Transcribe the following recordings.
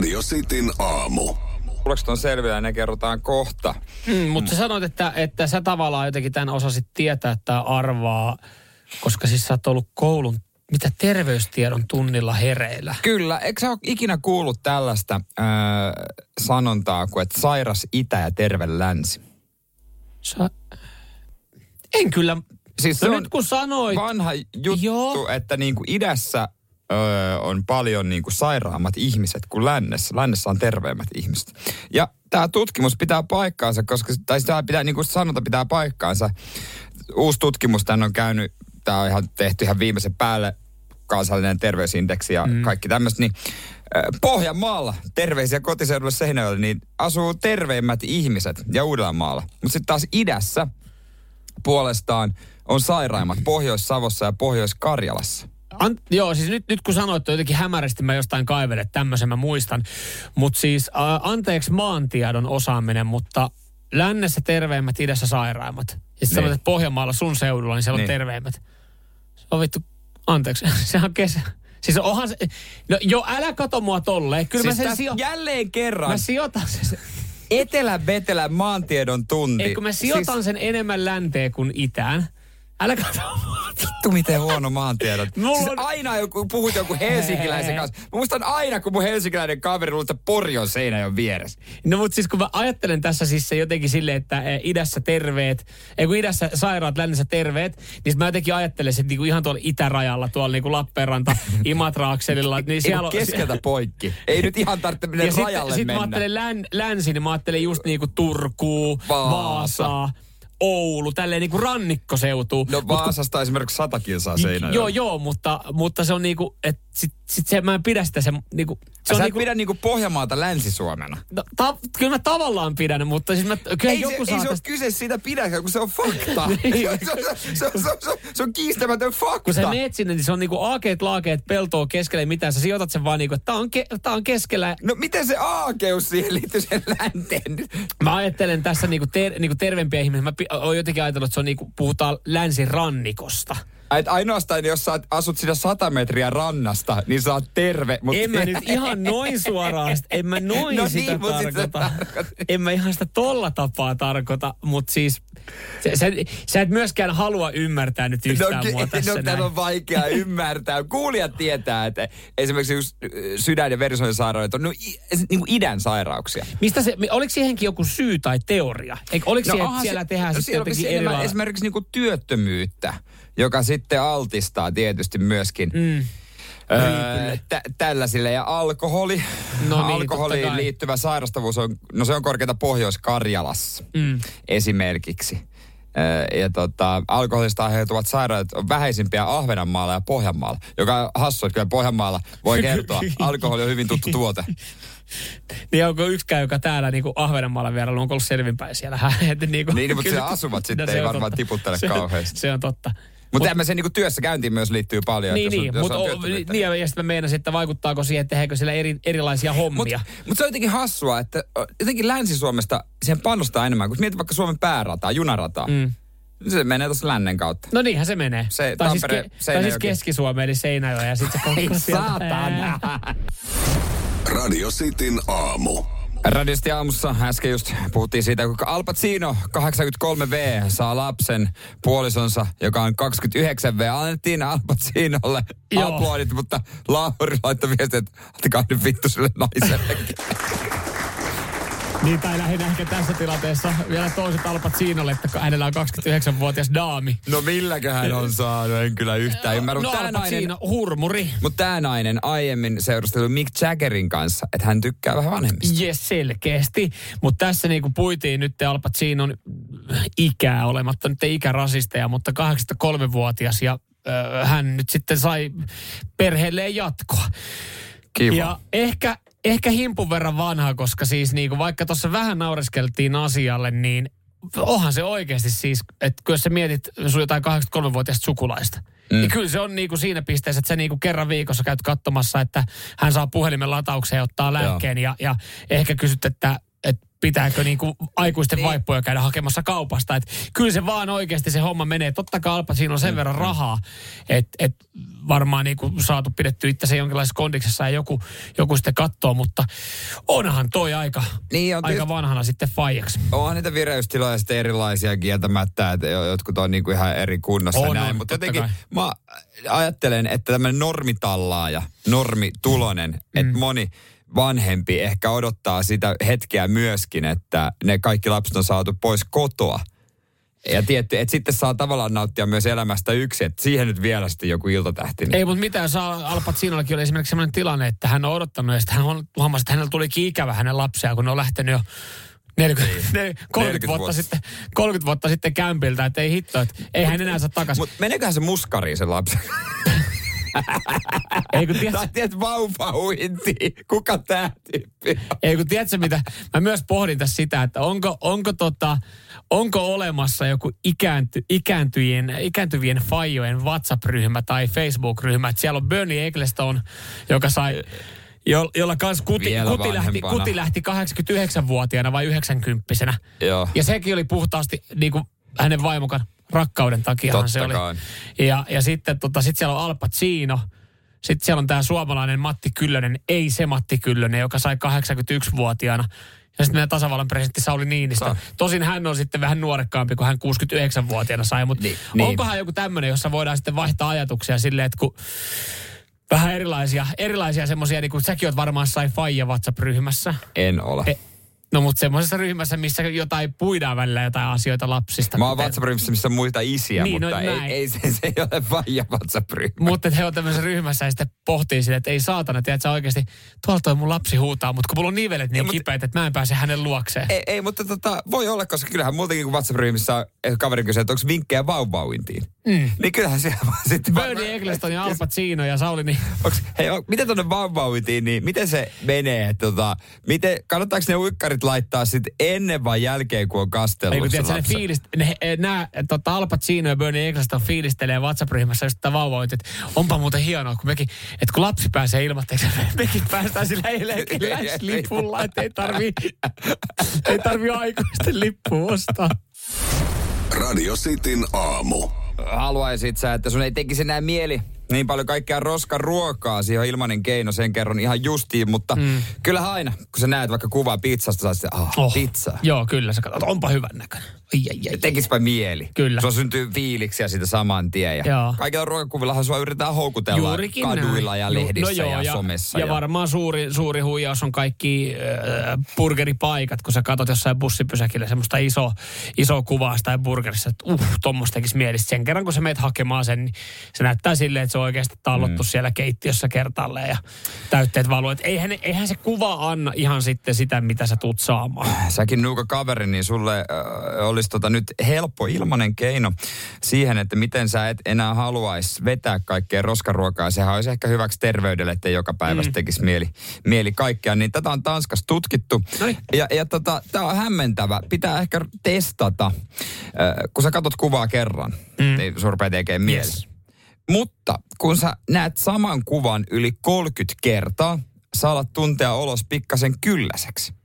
Radio Cityn aamu. Tulokset on selvillä ja ne kerrotaan kohta. Mm, mutta sä sanoit, että, että sä tavallaan jotenkin tämän osasit tietää tai arvaa, koska siis sä oot ollut koulun, mitä terveystiedon tunnilla hereillä. Kyllä, eikö sä ole ikinä kuullut tällaista äh, sanontaa kuin, että sairas itä ja terve länsi? Sä... En kyllä. Siis no se nyt on kun sanoit. vanha juttu, Joo. että niin kuin idässä öö, on paljon niin kuin sairaammat ihmiset kuin lännessä. Lännessä on terveemmät ihmiset. Ja tämä tutkimus pitää paikkaansa, koska, tai tämä pitää, niin kuin sanota, pitää paikkaansa. Uusi tutkimus tämän on käynyt, tämä on ihan tehty ihan viimeisen päälle, kansallinen terveysindeksi ja mm. kaikki tämmöistä, niin Pohjanmaalla, terveisiä kotiseudulle Seinäjoelle, niin asuu terveimmät ihmiset ja Uudellamaalla. Mutta sitten taas idässä puolestaan on sairaimmat Pohjois-Savossa ja Pohjois-Karjalassa. An, joo, siis nyt, nyt kun sanoit, että jotenkin hämärästi mä jostain kaivelen, että tämmöisen mä muistan. Mutta siis ä, anteeksi maantiedon osaaminen, mutta lännessä terveimmät, idässä sairaimmat. Ja sitten Niin. sanoit, että Pohjanmaalla sun seudulla, niin siellä on Niin. terveimmät. Se on vittu, anteeksi, sehän on kesä. Siis onhan se, no jo älä kato mua tolleen. Kyllä Siis mä sen sijo, jälleen kerran mä sijoitan sen, etelä-vetelä maantiedon tunti. ei kun mä sijoitan siis, sen enemmän länteen kuin itään. Älä mua. Vittu miten huono maantiedot. Mulla siis on- aina joku, puhut joku helsinkiläisen kanssa. Mä muistan aina, kun mun helsinkiläinen kaveri luulee, että Pori on vieressä. No mutta siis kun mä ajattelen tässä siis se jotenkin silleen, että eh, idässä terveet, ei kun idässä sairaat, lännessä terveet, niin mä jotenkin ajattelen, että niinku ihan tuolla itärajalla, tuolla niinku Lappeenranta, Imatra-akselilla, niin siellä on... keskeltä poikki. Ei nyt ihan tarvitse mennä ja rajalle sitten sit mä mennä. ajattelen län, länsi, niin mä ajattelen just niinku Turkuu, Vaasa. Vaasaa, Oulu, tälleen niinku rannikkoseutu. No Vaasasta esimerkiksi sata kilsaa Seinäjoelle. Joo, joo, mutta, mutta se on niinku, että sit, sit se, mä en pidä sitä se, niinku, se on niinku, pidä niinku Pohjanmaata Länsi-Suomena. no, ta, kyllä mä tavallaan pidän, mutta siis mä, kyllä Ei, joku se, saa ei se ole tästä- kyse siitä pidäkään, kun se on fakta. Niin. se, on- se, se, se, se, se on kiistämätön fakta. kun sä meet sinne, niin se on niinku aakeet, laakeet, peltoa keskellä, ei mitään. Sä sijoitat sen vaan niinku, että tää on, ke, tää on keskellä. No miten se aakeus siihen liittyy sen länteen? Mä ajattelen tässä niinku, ter, niinku terveempiä ihmisiä. Mä oon jotenkin ajatellut, että se on niinku, puhutaan länsirannikosta. Et ainoastaan jos sä asut siinä 100 metriä rannasta, niin sä oot terve. Mut En mä nyt ihan noin suoraan, en mä noin No sitä niin, sit tarkoita. tarkoitat. En mä ihan sitä tolla tapaa tarkoita, mutta siis sä, sä, sä et myöskään halua ymmärtää nyt yhtään no, mua tässä no, tämä on vaikea ymmärtää. Kuulijat tietää, että esimerkiksi just sydän- ja verisuonisairaudet on no, niin idän sairauksia. Mistä se, oliko siihenkin joku syy tai teoria? Eikö, oliko no, siellä, onhan siellä se- tehdään no sitten jotenkin enemmän erilainen? Esimerkiksi niin kuin työttömyyttä, joka sitten altistaa tietysti myöskin mm. Öö, tä- tällaisille. Ja alkoholi, No niin, alkoholiin liittyvä sairastavuus on, no se on korkeata Pohjois-Karjalassa Mm. esimerkiksi. Öö, ja tota, alkoholista aiheutuvat sairaudet on vähäisimpiä Ahvenanmaalla ja Pohjanmaalla, joka on hassu, että kyllä Pohjanmaalla voi kertoa. Alkoholi on hyvin tuttu tuote. Niin onko yksikään, joka täällä niin kuin Ahvenanmaalla vierailu, onko ollut selvinpäin siellä? niin, kuin, Niin, mutta siellä asuvat sitten se ei varmaan totta. tiputtele se, kauheasti. Se on totta. Mutta tämmöiseen niin työssä käyntiin myös liittyy paljon. Niin, että jos niin, mutta o- työttömyyttä, niin, ja sitten mä meinasin, että vaikuttaako siihen, että tehdäänkö siellä eri, erilaisia hommia. Mutta mut se on jotenkin hassua, että jotenkin Länsi-Suomesta siihen panostaa enemmän. Kun mietit vaikka Suomen päärataa, junarataa, mm. se menee tuossa lännen kautta. No niinhän se menee. Se tai, siis, Tampere, ke- tai siis. Keski-Suomi, eli Seinäjoki, ja sitten se Ei saatana. Radio Cityn aamu. Radiosti aamussa äsken just puhuttiin siitä, kuinka Al Pacino 83V saa lapsen puolisonsa, joka on 29V. Annettiin Al Pacinolle aplodit, mutta Lauri laittoi viestiä, että antakaa nyt vittu sille naisellekin. Niin, tai lähinnä ehkä tässä tilanteessa vielä toiset alpat Siinolle, että hänellä on 29-vuotias daami. No milläköhän on saanut, en kyllä yhtään ymmärrä. No Mutta tämä nainen, hurmuri. mut tää nainen aiemmin seurusteli Mick Jaggerin kanssa, että hän tykkää vähän vanhemmista. Jes, selkeästi. Mutta tässä niinku puitiin nyt Al Pacinon ikää olematta nyt ei ikärasisteja, mutta 83-vuotias ja ö, hän nyt sitten sai perheelleen jatkoa. Kiva. Ja ehkä, ehkä himpun verran vanha, koska siis niinku, vaikka tuossa vähän naureskeltiin asialle, niin onhan se oikeasti siis, että kun sä mietit sun jotain 83-vuotiaista sukulaista, mm. niin kyllä se on niinku siinä pisteessä, että sä niinku kerran viikossa käyt katsomassa, että hän saa puhelimen lataukseen ja ottaa lääkkeen ja, ja ehkä kysyt, että että pitääkö niinku aikuisten niin. vaippoja käydä hakemassa kaupasta. Et kyllä se vaan oikeasti se homma menee. Totta kai Alpa siinä on sen verran rahaa, että et varmaan niinku saatu pidetty itse se jonkinlaisessa kondiksessa ja joku, joku sitten katsoo, mutta onhan toi aika, niin on aika vanhana sitten faijaksi. Onhan niitä vireystiloja sitten erilaisia kieltämättä, että jotkut on niinku ihan eri kunnossa On, näin. on, Mutta jotenkin kai. mä ajattelen, että tämmöinen normitallaaja, normitulonen, mm. että moni vanhempi ehkä odottaa sitä hetkeä myöskin, että ne kaikki lapset on saatu pois kotoa. Ja tietty, että sitten saa tavallaan nauttia myös elämästä yksin, että siihen nyt vielä sitten joku iltatähti. Niin. Ei, mutta mitä saa, Al Pacinollakin oli esimerkiksi sellainen tilanne, että hän on odottanut ja sitten hän huom- huomasi, että hänellä tulikin ikävä hänen lapsia, kun ne on lähtenyt jo 40, Niin. 40, 30, 40 vuotta vuotta. sitten, 30 vuotta sitten kämpiltä, että ei hitto, että ei hän enää saa takaisin. Mutta meneeköhän se muskariin se lapsi? Ei kun tiedät, Tai tiedät vauvauintiin. Kuka tää tyyppi on? Ei kun tiedätkö mitä, mä myös pohdin tässä sitä, että onko, onko, tota, onko olemassa joku ikäänty, ikääntyvien, ikääntyvien fajojen WhatsApp-ryhmä tai Facebook-ryhmä. Että siellä on Bernie Ecclestone, joka sai, jo, jolla kans kuti, kuti, lähti, kuti lähti 89-vuotiaana vai 90 Joo. Ja sekin oli puhtaasti niin kuin hänen vaimokan rakkauden takiahan Totta se oli. kai. Ja, ja sitten tota, sit siellä on Al Pacino. Sitten siellä on tämä suomalainen Matti Kyllönen, ei se Matti Kyllönen, joka sai 81-vuotiaana. Ja sitten meidän tasavallan presidentti Sauli Niinistö. Sa- Tosin hän on sitten vähän nuorekkaampi kuin hän 69-vuotiaana sai, mutta niin, niin. onkohan joku tämmöinen, jossa voidaan sitten vaihtaa ajatuksia silleen, että kun vähän erilaisia, erilaisia semmoisia, niin kuin säkin oot varmaan sai Faija WhatsApp-ryhmässä. En ole. E, no mutta semmoisessa ryhmässä, missä jotain puidaan välillä jotain asioita lapsista. Mä oon kuten- WhatsApp-ryhmässä, missä on muita isiä, Niin, no mutta ei, näin. ei se, se ei ole vaija WhatsApp-ryhmä. Mutta he on tämmöisessä ryhmässä ja sitten pohtii sitä, että ei saatana, tiedät sä oikeasti, tuolta toi mun lapsi huutaa, mutta kun mulla on nivelet niin Ei, kipeät, että mä en pääse hänen luokseen. Ei, ei, mutta tota, voi olla, koska kyllähän muutenkin kuin WhatsApp-ryhmissä eh, kaveri kysyy, että onko vinkkejä vauvauintiin. Mm. Niin kyllähän siellä vaan sitten... Bernie Eccleston ja Al Pacino ja Sauli, niin Onks, hei, on, miten tuonne vauvauintiin, niin miten se menee? Tota, miten, kannattaako ne uikkarit laittaa sitten ennen vai jälkeen, kun on kastellut ei kun se tiedät, sä, ne fiilist, ne, eh, nää, tota Al Pacino ja Bernie Eccleston fiilistelee WhatsApp-ryhmässä just tätä vauvauintia, että onpa muuten hienoa, kun mekin, että kun lapsi pääsee ilmatteeksi, mekin päästään sillä eilenkin lipulla, että ei tarvii, ei tarvii aikuisten lippua ostaa. Radio Cityn aamu. Haluaisit sä, että sun ei tekisi enää mieli niin paljon kaikkea roskaruokaa. Siihen on ilmainen keino, sen kerron ihan justiin. Mutta mm. kyllähän aina, kun sä näet vaikka kuvaa pizzasta, sä sitten, ah, oh. pizza. Joo, kyllä. Sä katsot, onpa hyvän näköinen. Ai, ai, ai. Tekispä mieli. Kyllä. Sulla syntyy fiiliksiä siitä saman tien. Ja Joo. kaikilla ruokakuvillahan sua yritetään houkutella Juurikin kaduilla näin. ja Ju- lehdissä no joo, ja, somessa. Ja, varmaan suuri, suuri huijaus on kaikki äh, burgeripaikat, kun sä katot jossain bussipysäkillä semmoista iso, iso kuvaa tai burgerissa, että uh, tuommoista tekisi mielistä. Sen kerran, kun sä meet hakemaan sen, niin se näyttää silleen, että se oikeasti tallottu mm. siellä keittiössä kertaalleen ja täytteet valuu. Et eihän, eihän se kuva anna ihan sitten sitä, mitä sä tuut saamaan. Säkin nuuka kaveri, niin sulle äh, olisi tota nyt helppo ilmanen keino siihen, että miten sä et enää haluaisi vetää kaikkea roskaruokaa. Sehän olisi ehkä hyväksi terveydelle, että joka päivä mm. tekisi mieli, mieli kaikkea. Niin tätä on Tanskassa tutkittu. Noniin. Ja, ja tota, tämä on hämmentävä. Pitää ehkä testata. Äh, kun sä katot kuvaa kerran, mm. niin sun rupeaa tekemään mieli. Yes. Mutta kun sä näet saman kuvan yli 30 kertaa, sä alat tuntea olos pikkasen kylläiseksi.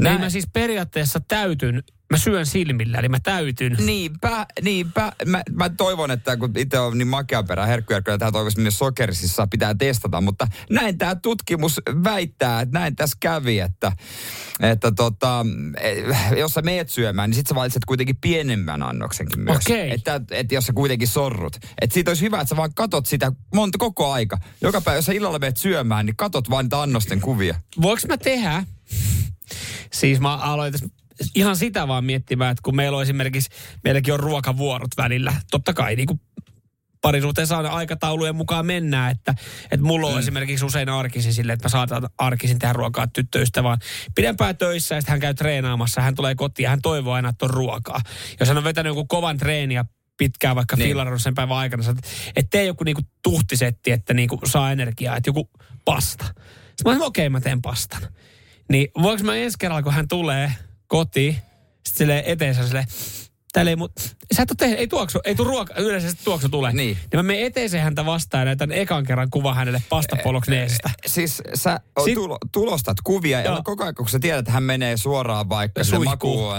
Näin mä siis periaatteessa täytyn, mä syön silmillä, eli mä täytyn. Niinpä, niinpä. Mä, mä toivon, että kun itse on niin makeaperä herkkujerkkä, tämä toivoisi myös sokerisissa pitää testata, mutta näin tämä tutkimus väittää, että näin tässä kävi, että, että tota, eh, jos sä meet syömään, niin sit sä valitset kuitenkin pienemmän annoksenkin myös. Okei. Että, että jos sä kuitenkin sorrut. Että siitä olisi hyvä, että sä vaan katot sitä monta koko aika. Joka päivä, jos sä illalla meet syömään, niin katot vaan niitä annosten kuvia. Voinko mä tehdä? Siis mä aloin tässä ihan sitä vaan miettimään, että kun meillä on esimerkiksi, meilläkin on ruokavuorot välillä. Totta kai niin kuin parisuhteessa aina aikataulujen mukaan mennään, että, että mulla on mm. esimerkiksi usein arkisin sille, että mä saatan arkisin tehdä ruokaa tyttöystävään pidempään töissä ja sitten hän käy treenaamassa, hän tulee kotiin ja hän toivoo aina, että on ruokaa. Jos hän on vetänyt jonkun kovan treeniä pitkään vaikka Niin. fillarannut sen päivän aikana, että et tee joku niinku tuhtisetti, että niinku saa energiaa, että joku pasta. Sitten mä okei, mä teen pastan. Niin voinko mä ensi kerralla, kun hän tulee kotiin, sitten silleen eteensä silleen, täällä ei, mu- sä et ole tehnyt, ei tuoksu, ei tuu ruoka, yleensä se tuoksu tulee. Niin. niin mä menen eteiseen häntä vastaan ja näytän ekan kerran kuva hänelle pastapolokneesista. Siis sä Sit- tulo, tulostat kuvia Joo. ja koko ajan kun sä tiedät, että hän menee suoraan vaikka sinne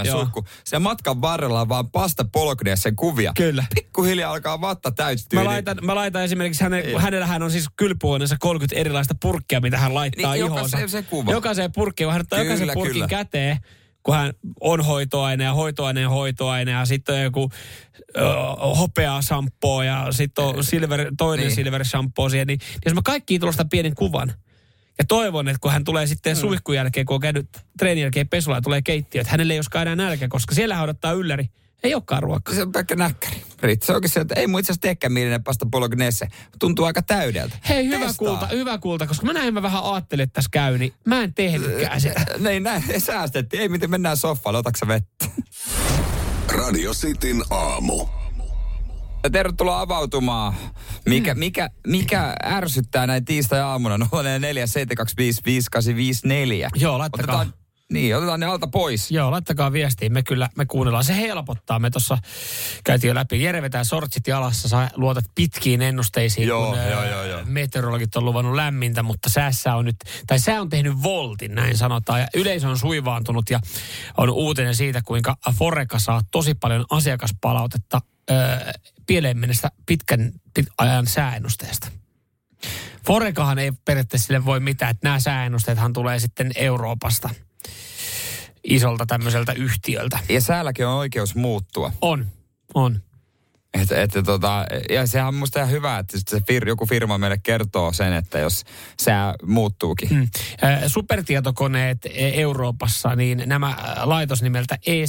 joo. suihku. Sen matkan varrella on vaan pasta polkneessa kuvia. Kyllä. Pikkuhiljaa alkaa vatta täyttyä. Mä laitan, mä laitan esimerkiksi, häne, Ei. hänellähän on siis kylpyhuoneessa 30 erilaista purkkia, mitä hän laittaa Niin, ihoonsa. jokaiseen se kuva. Jokaiseen purkkiin, hän ottaa jokaisen purkin kyllä. käteen, kun hän on hoitoaine ja hoitoaine ja hoitoaine ja sitten on joku ö, hopea shampoo ja sitten on silver, toinen Niin. silver shampoo siihen, niin, niin jos mä kaikkiin tulostan pienen kuvan, ja toivon, että kun hän tulee sitten mm. suihkun jälkeen, kun on käynyt treenin jälkeen pesulla ja tulee keittiö, että hänelle ei olisikaan enää nälkä, koska siellä hän odottaa ylläri. Ei olekaan ruokaa. Se on pelkkä näkkäri. Riitti. Se onkin se, että ei mun itse asiassa teekään mielinen pasta bolognese. Tuntuu aika täydeltä. Hei, hyvä Testaa. kulta, hyvä kulta, koska mä näin mä vähän ajattelin, että tässä käy, niin mä en tehnytkään sitä. Niin, näin säästettiin. Ei miten mennään sohvalle, otaksa vettä? Radio Cityn aamu. Tervetuloa avautumaan. Mikä, mikä, mikä ärsyttää näin tiistai-aamuna? 044 Joo, laittakaa. Otetaan, niin, otetaan ne alta pois. Joo, laittakaa viestiä. Me kyllä, me kuunnellaan. Se helpottaa. Me tuossa käytiin jo läpi. Jere vetää sortsit jalassa. Sä luotat pitkiin ennusteisiin, Joo, kun joo, joo, joo. meteorologit on luvannut lämmintä, mutta säässä on nyt, tai sää on tehnyt voltin, näin sanotaan. Ja yleisö on suivaantunut ja on uutinen siitä, kuinka Foreka saa tosi paljon asiakaspalautetta ää, pieleen mennessä pitkän pit, ajan sääennusteesta. Forekahan ei periaatteessa sille voi mitään, että nämä sääennusteethan tulee sitten Euroopasta isolta tämmöiseltä yhtiöltä. Ja säälläkin on oikeus muuttua. On, on. Et, et, tota, ja sehän on musta ihan hyvä, että se fir, joku firma meille kertoo sen, että jos sää muuttuukin. Mm. Supertietokoneet e- Euroopassa, niin nämä laitos nimeltä E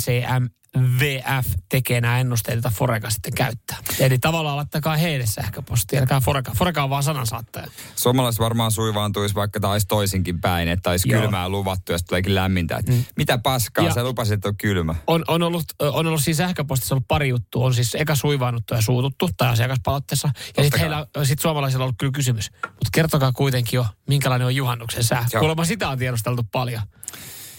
ECMVF tekee nämä ennusteet, joita Foreka sitten käyttää. Eli tavallaan laittakaa heille sähköpostia. Älkää Foreka. Foreka on vaan sanansaattaja. Suomalaiset varmaan suivaantuisi, vaikka olisi toisinkin päin, että olisi Joo. kylmää luvattu ja sitten tuleekin lämmintä. Et Mitä paskaa, Ja- se lupasi, että on kylmä. On, on, ollut, on ollut siis sähköpostissa ollut pari juttua. On siis eka suivaannuttu ja suututtu tai asiakaspalautteessa. Ja sitten heillä sit suomalaisilla on ollut kyllä kysymys. Mutta kertokaa kuitenkin jo, minkälainen on juhannuksen sää. Joo. Kuulemma sitä on tiedosteltu paljon.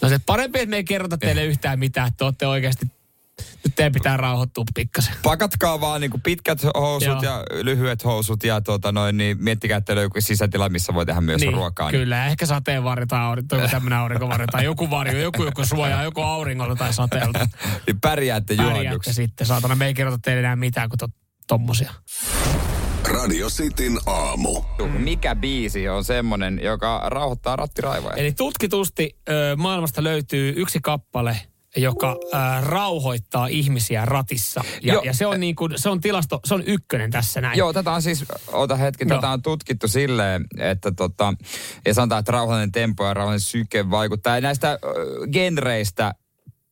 No se, parempi, että me ei kerrota teille yhtään mitään, että te olette oikeasti, nyt teidän pitää rauhoittua pikkasen. Pakatkaa vaan niinku pitkät housut Joo. ja lyhyet housut ja tota noin, niin miettikää, että joku sisätila, missä voi tehdä myös ruokaa. Niin. Kyllä, ehkä sateenvarjo tai aurinko, joku tämmöinen aurinkovarjo tai joku varjo, joku joku suojaa, joku auringolta tai sateelta. Niin pärjäätte Pärjäätte juhannuksessa. sitten, saatana, me ei kerrota teille enää mitään kuin to, tommosia. Radio Cityn aamu. Mikä biisi on semmonen, joka rauhoittaa rattiraivoja? Eli tutkitusti ö, maailmasta löytyy yksi kappale, joka ö, rauhoittaa ihmisiä ratissa. Ja, Joo. ja se on niin kuin, se on tilasto, se on ykkönen tässä näin. Joo, tätä on siis, ota hetki, Joo. tätä on tutkittu silleen, että tota, ja sanotaan, että rauhallinen tempo ja rauhallinen syke vaikuttaa. Ja näistä äh, genreistä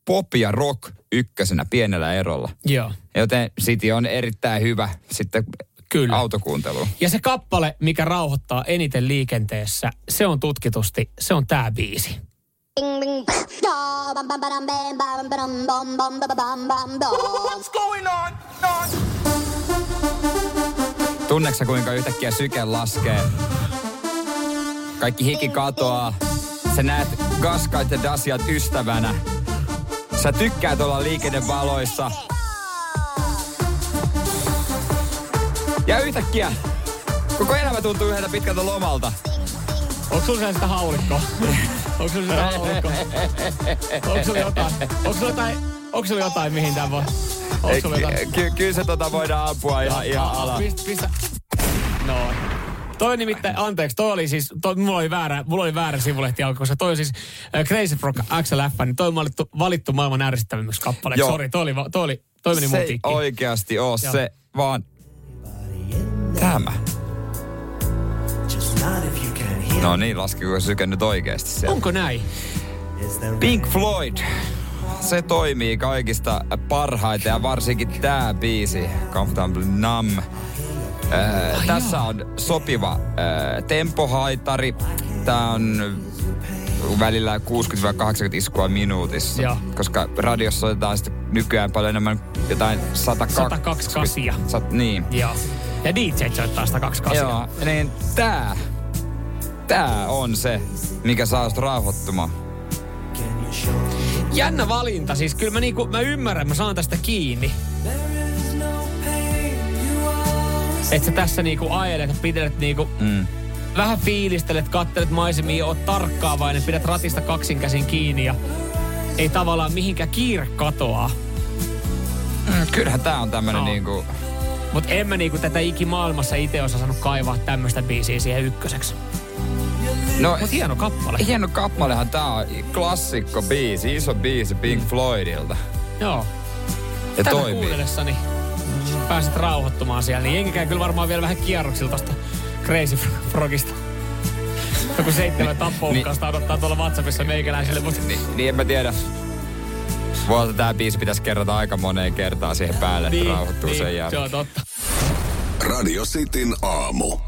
pop ja rock ykkösenä pienellä erolla. Joo. Joten City on erittäin hyvä sitten Kyllä. autokuunteluun. Ja se kappale, mikä rauhoittaa eniten liikenteessä, se on tutkitusti, se on tämä biisi. What's going on? on? Tunneksä kuinka yhtäkkiä syke laskee? Kaikki hiki katoaa. Sä näet gaskait ja dasiat ystävänä. Sä tykkäät olla liikennevaloissa. Ja yhtäkkiä koko elämä tuntuu yhdeltä pitkältä lomalta. Onko sulla sitä haulikkoa? Onko sulla sulla jotain? Onko sulla jotain, onko sulla jotain mihin tämä voi? Onko sulla jotain? Ky- kyllä se tota voidaan ampua ihan, ihan ala. Pistä, pistä. Noin. Toi nimittäin, anteeksi, toi oli siis, toi, mulla oli väärä, mulla oli väärä sivulehti alku, koska toi on siis äh, Crazy Frog XLF, niin toi on valittu, valittu maailman ärsyttävimmäksi kappaleeksi. Joo. Sori, toi oli, toi oli, toi meni se mun tikkiin. oikeasti oo Joo. se, vaan tämä. No niin, laskiko syke nyt oikeasti siellä. Onko näin? Pink Floyd. Se toimii kaikista parhaiten ja varsinkin tää biisi, Comfortable Numb. Äh, tässä on sopiva äh, tempohaitari. Tää on välillä 60-80 iskua minuutissa. Joo. Koska radiossa otetaan sitten nykyään paljon enemmän jotain 102. 102 kasia. Sat, niin. Joo. Ja DJ soittaa sitä kaksi kasia. Joo, niin tää, tää on se, mikä saa sut rauhoittumaan. Jännä valinta. Siis kyllä mä, niinku, mä ymmärrän, mä saan tästä kiinni. Että sä tässä niinku ajelet ja pidelet niinku... Mm. Vähän fiilistelet, kattelet maisemia, oot tarkkaavainen, pidät ratista kaksin käsin kiinni ja ei tavallaan mihinkään kiire katoaa. Mm, Kyllähän tää on tämmönen No. niinku... Mutta en mä niinku tätä ikimaailmassa itse osannut kaivaa tämmöistä biisiä siihen ykköseksi. No, Mut hieno kappale. hieno kappalehan tää on. Klassikko biisi, iso biisi Pink Floydilta. Joo. Ja Tätä toimii. kuunnellessani pääset rauhoittumaan siellä, niin jengi käy kyllä varmaan vielä vähän kierroksilla tosta Crazy Frogista. Joku seitsemän tappoukkausta odottaa tuolla WhatsAppissa meikäläisille, mutta Niin, niin en mä tiedä. Voi tää biisi pitäisi kerrata aika moneen kertaan siihen päälle, että rauhoittuu sen niin, se jälkeen. on totta. Radio Cityn aamu.